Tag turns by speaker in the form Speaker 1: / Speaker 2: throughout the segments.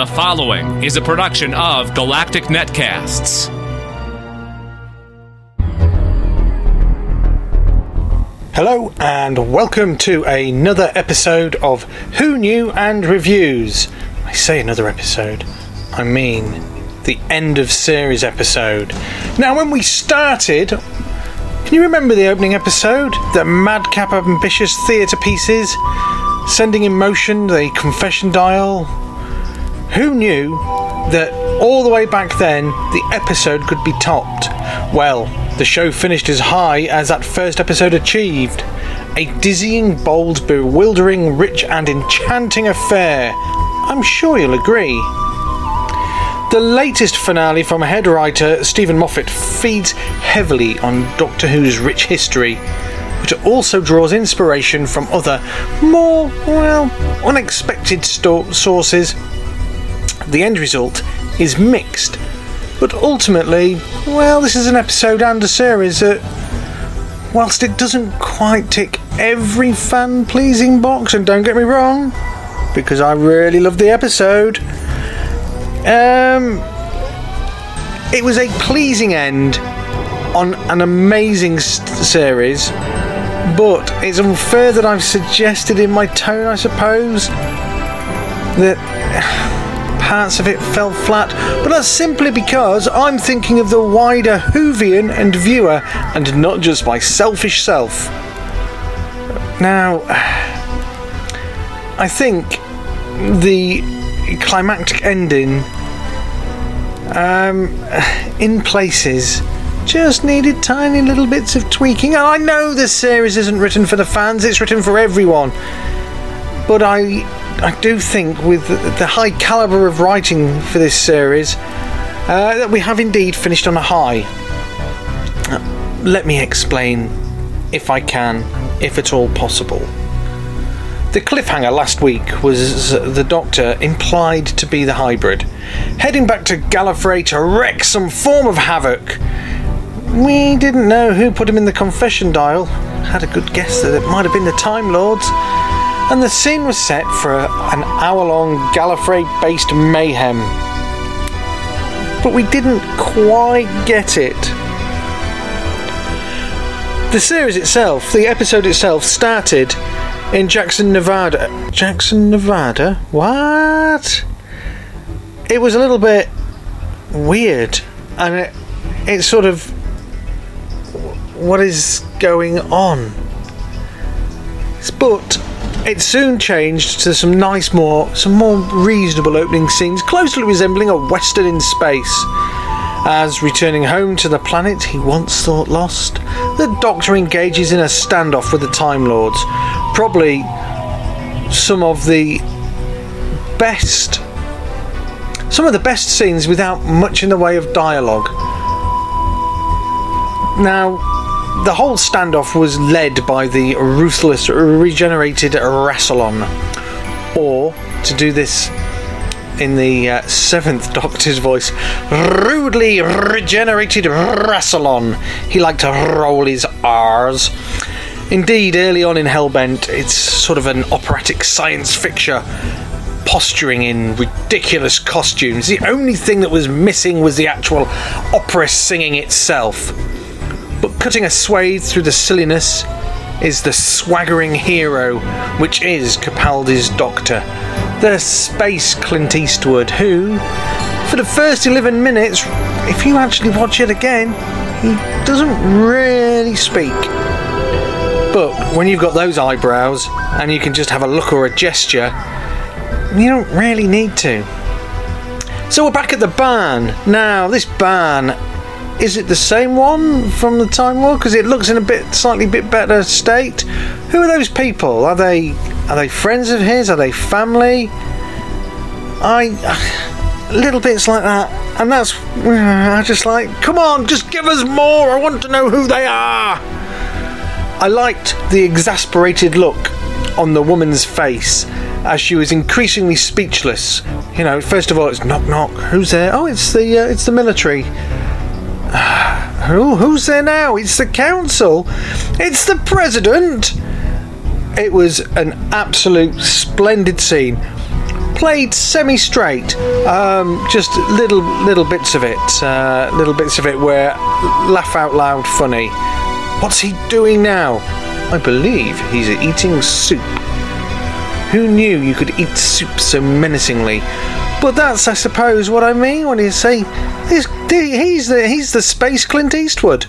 Speaker 1: The following is a production of Galactic Netcasts.
Speaker 2: Hello, and welcome to another episode of Who Knew and Reviews. I say another episode, I mean the end of series episode. Now, when we started, can you remember the opening episode? The madcap ambitious theatre pieces, sending in motion the confession dial. Who knew that all the way back then the episode could be topped? Well, the show finished as high as that first episode achieved. A dizzying, bold, bewildering, rich, and enchanting affair. I'm sure you'll agree. The latest finale from head writer Steven Moffat feeds heavily on Doctor Who's rich history, but it also draws inspiration from other, more, well, unexpected sto- sources. The end result is mixed, but ultimately, well, this is an episode and a series that, whilst it doesn't quite tick every fan pleasing box, and don't get me wrong, because I really loved the episode. Um, it was a pleasing end on an amazing series, but it's unfair that I've suggested in my tone, I suppose, that parts of it fell flat, but that's simply because I'm thinking of the wider Whovian and viewer and not just my selfish self. Now, I think the climactic ending, um, in places, just needed tiny little bits of tweaking. I know this series isn't written for the fans; it's written for everyone. But I, I do think with the, high caliber of writing for this series, uh, that we have indeed finished on a high. Let me explain, if I can, if at all possible. The cliffhanger last week was the Doctor implied to be the hybrid, heading back to Gallifrey to wreak some form of havoc. We didn't know who put him in the confession dial, had a good guess that it might have been the Time Lords, and the scene was set for an hour long Gallifrey based mayhem. But we didn't quite get it. The series itself, the episode itself, started in Jackson, Nevada. Jackson, Nevada? What? It was a little bit weird, and it, it sort of. What is going on? But it soon changed to some nice, more, some more reasonable opening scenes, closely resembling a western in space. As returning home to the planet he once thought lost, the Doctor engages in a standoff with the Time Lords. Probably some of the best, some of the best scenes without much in the way of dialogue. Now, the whole standoff was led by the ruthless, regenerated Rassilon, or to do this in the uh, seventh Doctor's voice, rudely regenerated Rassilon. He liked to roll his R's. Indeed, early on in Hellbent, it's sort of an operatic science fiction posturing in ridiculous costumes. The only thing that was missing was the actual opera singing itself. But cutting a swathe through the silliness is the swaggering hero, which is Capaldi's Doctor, the space Clint Eastwood, who, for the first 11 minutes, if you actually watch it again, he doesn't really speak. But when you've got those eyebrows and you can just have a look or a gesture, you don't really need to. So we're back at the barn. Now, this barn is it the same one from the Time War? Because it looks in a bit, slightly bit better state. Who are those people? Are they, are they friends of his? Are they family? I, little bits like that, and that's, I just like, come on, just give us more. I want to know who they are. I liked the exasperated look on the woman's face as she was increasingly speechless. You know, first of all, it's knock knock. Who's there? Oh, it's the uh, it's the military. Who, who's there now? It's the council. It's the president. It was an absolute splendid scene. played semi-straight. Um, just little little bits of it, uh, little bits of it where laugh out loud funny. What's he doing now? I believe he's eating soup. Who knew you could eat soup so menacingly? But that's, I suppose, what I mean when you say he's, he's the he's the space Clint Eastwood.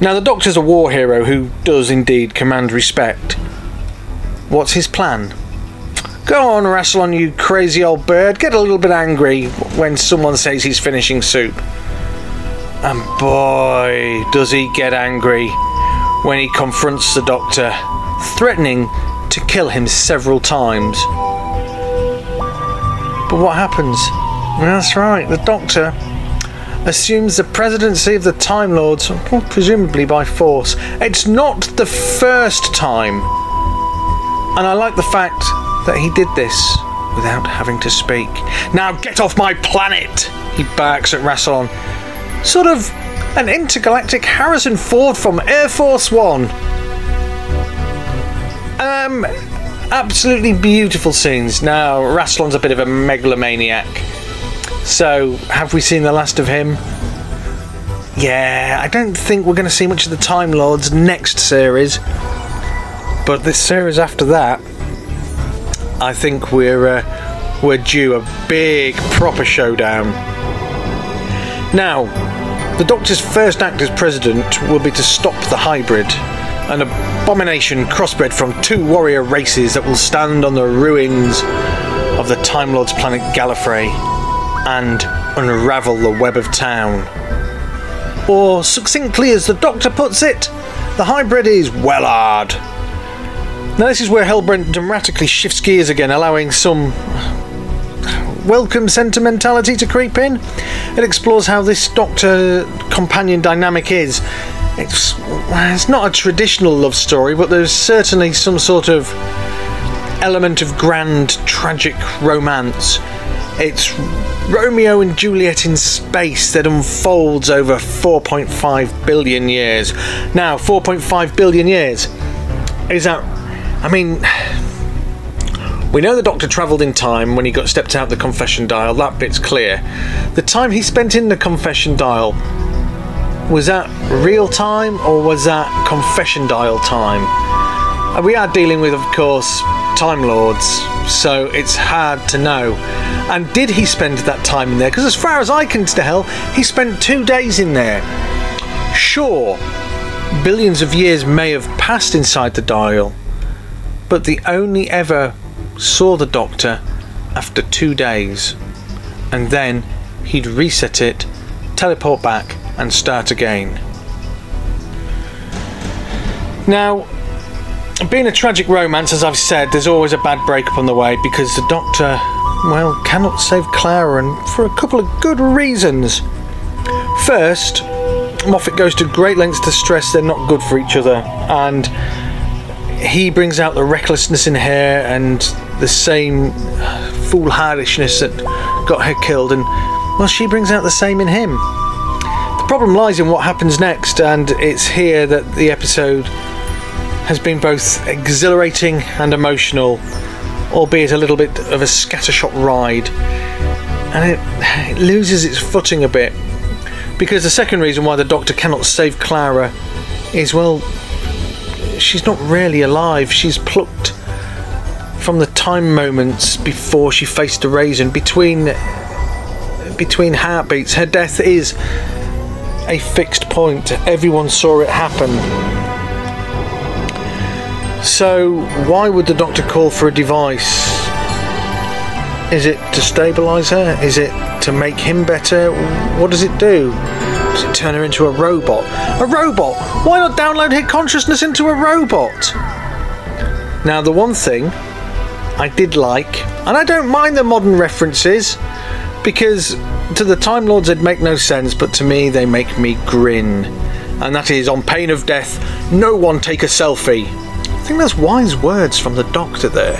Speaker 2: Now the Doctor's a war hero who does indeed command respect. What's his plan? Go on, Rassilon, you crazy old bird. Get a little bit angry when someone says he's finishing soup. And boy, does he get angry when he confronts the Doctor, threatening to kill him several times. But what happens? That's right, the Doctor assumes the presidency of the Time Lords, presumably by force. It's not the first time. And I like the fact that he did this without having to speak. Now get off my planet! He barks at Rassilon. Sort of an intergalactic Harrison Ford from Air Force One. Um, absolutely beautiful scenes. Now, Rassilon's a bit of a megalomaniac. So, have we seen the last of him? Yeah, I don't think we're going to see much of the Time Lords next series. But this series after that, I think we're uh, we're due a big proper showdown. Now, the Doctor's first act as president will be to stop the hybrid, an abomination crossbred from two warrior races that will stand on the ruins of the Time Lord's planet Gallifrey and unravel the web of town. Or, succinctly as the Doctor puts it, the hybrid is Wellard. Now, this is where Hellbent dramatically shifts gears again, allowing some welcome sentimentality to creep in. It explores how this Doctor companion dynamic is. It's, it's not a traditional love story, but there's certainly some sort of element of grand, tragic romance. It's Romeo and Juliet in space that unfolds over 4.5 billion years. Now, 4.5 billion years. Is that. I mean. We know the Doctor travelled in time when he got stepped out the confession dial, that bit's clear. The time he spent in the confession dial, was that real time or was that confession dial time? And we are dealing with, of course, Time Lords, so it's hard to know. And did he spend that time in there? Because as far as I can tell, he spent two days in there. Sure, billions of years may have passed inside the dial, but the only ever saw the Doctor after two days, and then he'd reset it, teleport back, and start again. Now, being a tragic romance, as I've said, there's always a bad breakup on the way because the Doctor, well, cannot save Clara, and for a couple of good reasons. First, Moffat goes to great lengths to stress they're not good for each other, and he brings out the recklessness in her and the same foolhardishness that got her killed, and well, she brings out the same in him. The problem lies in what happens next, and it's here that the episode has been both exhilarating and emotional, albeit a little bit of a scattershot ride, and it, it loses its footing a bit. Because the second reason why the Doctor cannot save Clara is well, she's not really alive. She's plucked from the time moments before she faced the raisin between between heartbeats. Her death is a fixed point. Everyone saw it happen. So why would the doctor call for a device? Is it to stabilise her? Is it to make him better? What does it do? Does it turn her into a robot? A robot? Why not download her consciousness into a robot? Now, the one thing I did like, and I don't mind the modern references, because to the Time Lords it'd make no sense, but to me they make me grin. And that is, on pain of death, no one take a selfie. I think that's wise words from the Doctor there.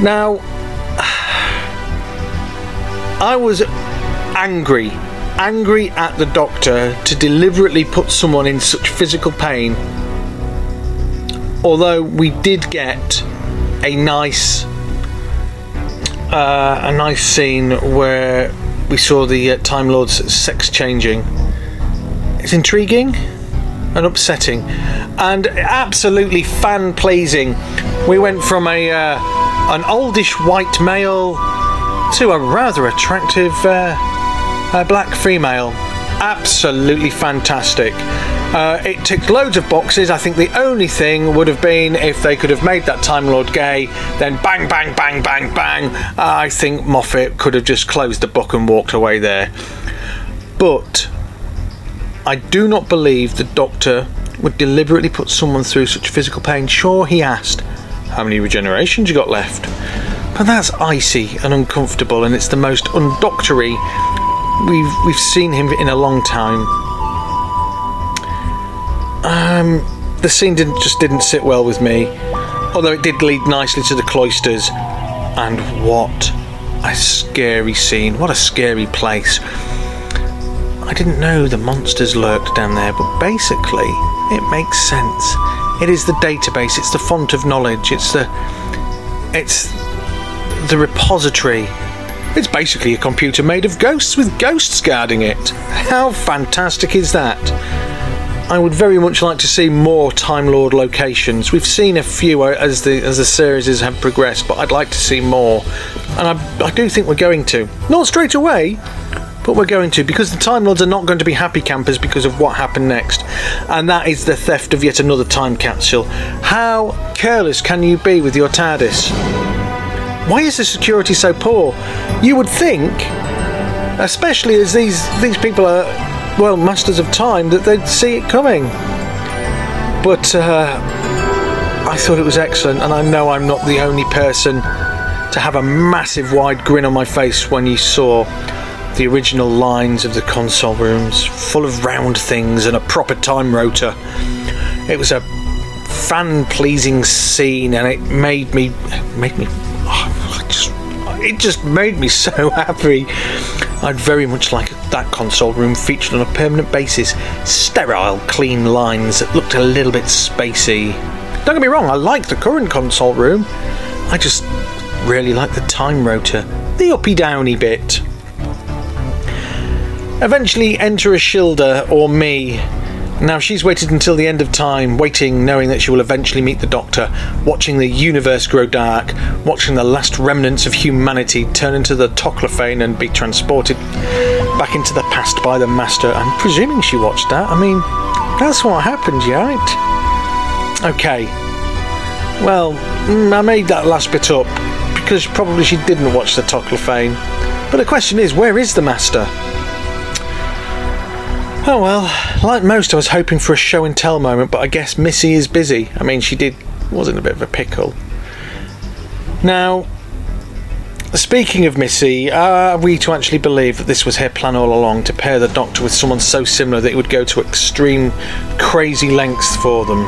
Speaker 2: Now, I was angry, angry at the Doctor to deliberately put someone in such physical pain. Although we did get a nice, uh, a nice scene where we saw the uh, Time Lord's sex changing. It's intriguing and upsetting, and absolutely fan pleasing. We went from a uh, an oldish white male to a rather attractive uh, uh, black female. Absolutely fantastic. Uh, it ticked loads of boxes. I think the only thing would have been if they could have made that Time Lord gay, then bang, bang, bang, bang, bang. I think Moffat could have just closed the book and walked away there. But I do not believe the Doctor would deliberately put someone through such physical pain. Sure, he asked, How many regenerations you got left? But that's icy and uncomfortable, and it's the most undoctory we've we've seen him in a long time. Um, the scene didn't just didn't sit well with me, although it did lead nicely to the cloisters. And what a scary scene! What a scary place! I didn't know the monsters lurked down there, but basically, it makes sense. It is the database. It's the font of knowledge. It's the it's the repository. It's basically a computer made of ghosts with ghosts guarding it. How fantastic is that? I would very much like to see more Time Lord locations. We've seen a few uh, as the as the series have progressed, but I'd like to see more, and I, I do think we're going to. Not straight away, but we're going to because the Time Lords are not going to be happy campers because of what happened next, and that is the theft of yet another time capsule. How careless can you be with your TARDIS? Why is the security so poor? You would think, especially as these these people are well masters of time, that they'd see it coming. But uh, I thought it was excellent, and I know I'm not the only person to have a massive wide grin on my face when you saw the original lines of the console rooms, full of round things and a proper time rotor. It was a fan pleasing scene, and it made me made me. Oh, just, it just made me so happy. I'd very much like that console room featured on a permanent basis. Sterile, clean lines that looked a little bit spacey. Don't get me wrong, I like the current console room. I just really like the time rotor, the uppy downy bit. Eventually, enter Ashildr or me. Now she's waited until the end of time, waiting, knowing that she will eventually meet the Doctor, watching the universe grow dark, watching the last remnants of humanity turn into the Toclafane and be transported back into the past by the Master. I'm presuming she watched that. I mean, that's what happened, right? Okay. Well, mm, I made that last bit up because probably she didn't watch the Toclafane. But the question is, where is the Master? Oh well, like most, I was hoping for a show and tell moment, but I guess Missy is busy. I mean, she did was in a bit of a pickle. Now, speaking of Missy, are we to actually believe that this was her plan all along to pair the Doctor with someone so similar that it would go to extreme, crazy lengths for them?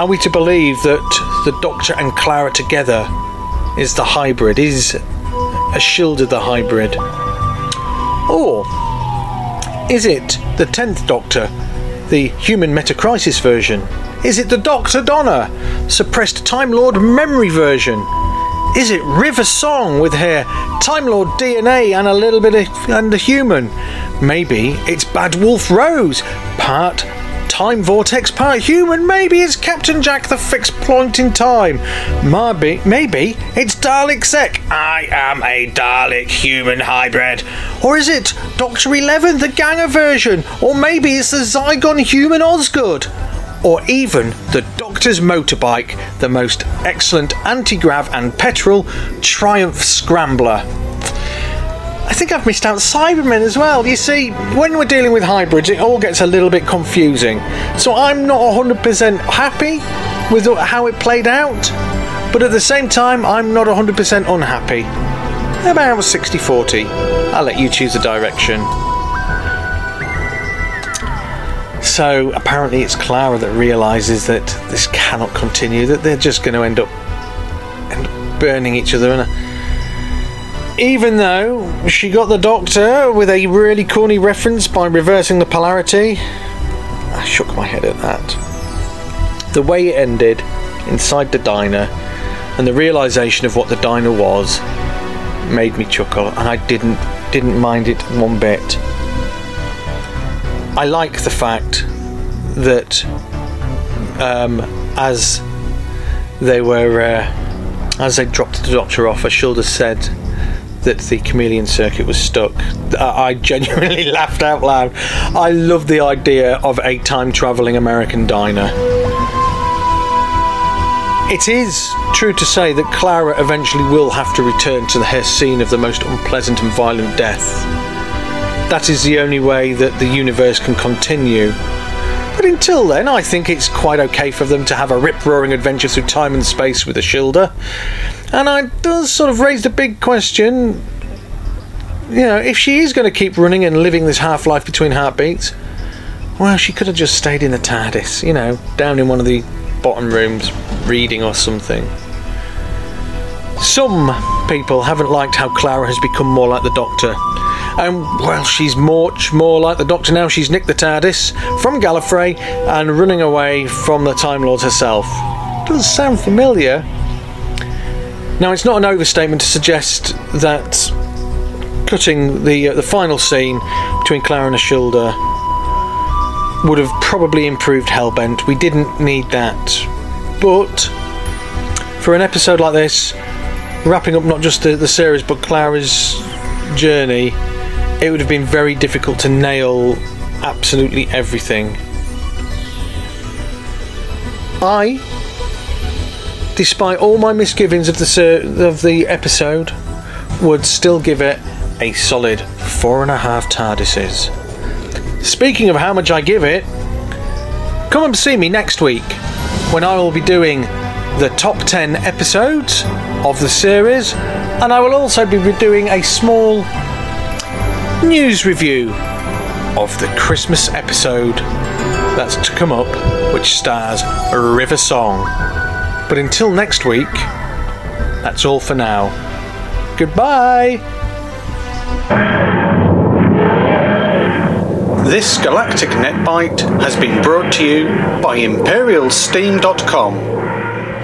Speaker 2: Are we to believe that the Doctor and Clara together is the hybrid? Is Ashildr the hybrid? Or is it the 10th Doctor, the human metacrisis version? Is it the Doctor Donna, suppressed Time Lord memory version? Is it River Song with her Time Lord DNA and a little bit of and a human? Maybe it's Bad Wolf Rose, part time vortex, part human. Maybe it's Captain Jack, the fixed point in time. Maybe, maybe it's Dalek Sec. I am a Dalek human hybrid. Or is it Doctor Eleven, the Ganger version? Or maybe it's the Zygon human Osgood. Or even the Doctor's motorbike, the most excellent anti grav and petrol Triumph Scrambler. I think I've missed out Cybermen as well. You see, when we're dealing with hybrids, it all gets a little bit confusing. So I'm not 100% happy with how it played out, but at the same time, I'm not 100% unhappy. About 60 40. I'll let you choose the direction. So apparently, it's Clara that realizes that this cannot continue, that they're just going to end up burning each other. And even though she got the doctor with a really corny reference by reversing the polarity, I shook my head at that. The way it ended inside the diner, and the realization of what the diner was made me chuckle, and I didn't didn't mind it one bit. I like the fact that um, as they were uh, as they dropped the doctor off, Ashildr said that the chameleon circuit was stuck. I genuinely laughed out loud. I love the idea of a time travelling American diner. It is true to say that Clara eventually will have to return to the scene of the most unpleasant and violent death. That is the only way that the universe can continue. But until then, I think it's quite okay for them to have a rip roaring adventure through time and space with Ashildr. And I does sort of raise the big question you know, if she is going to keep running and living this half life between heartbeats, well, she could have just stayed in the TARDIS, you know, down in one of the bottom rooms reading or something. Some people haven't liked how Clara has become more like the Doctor. And, well, she's much more like the Doctor now. She's nicked the TARDIS from Gallifrey and running away from the Time Lords herself. Does sound familiar. Now, it's not an overstatement to suggest that cutting the uh, the final scene between Clara and Ashildr would have probably improved Hellbent. We didn't need that, but for an episode like this, wrapping up not just the, the series but Clara's journey, it would have been very difficult to nail absolutely everything. I, despite all my misgivings of the ser- of the episode, would still give it a solid four and a half TARDISes. Speaking of how much I give it, come and see me next week when I will be doing the top 10 episodes of the series, and I will also be doing a small news review of the Christmas episode that's to come up, which stars River Song. But until next week, that's all for now. Goodbye! This Galactic Netbite has been brought to you by ImperialSteam.com.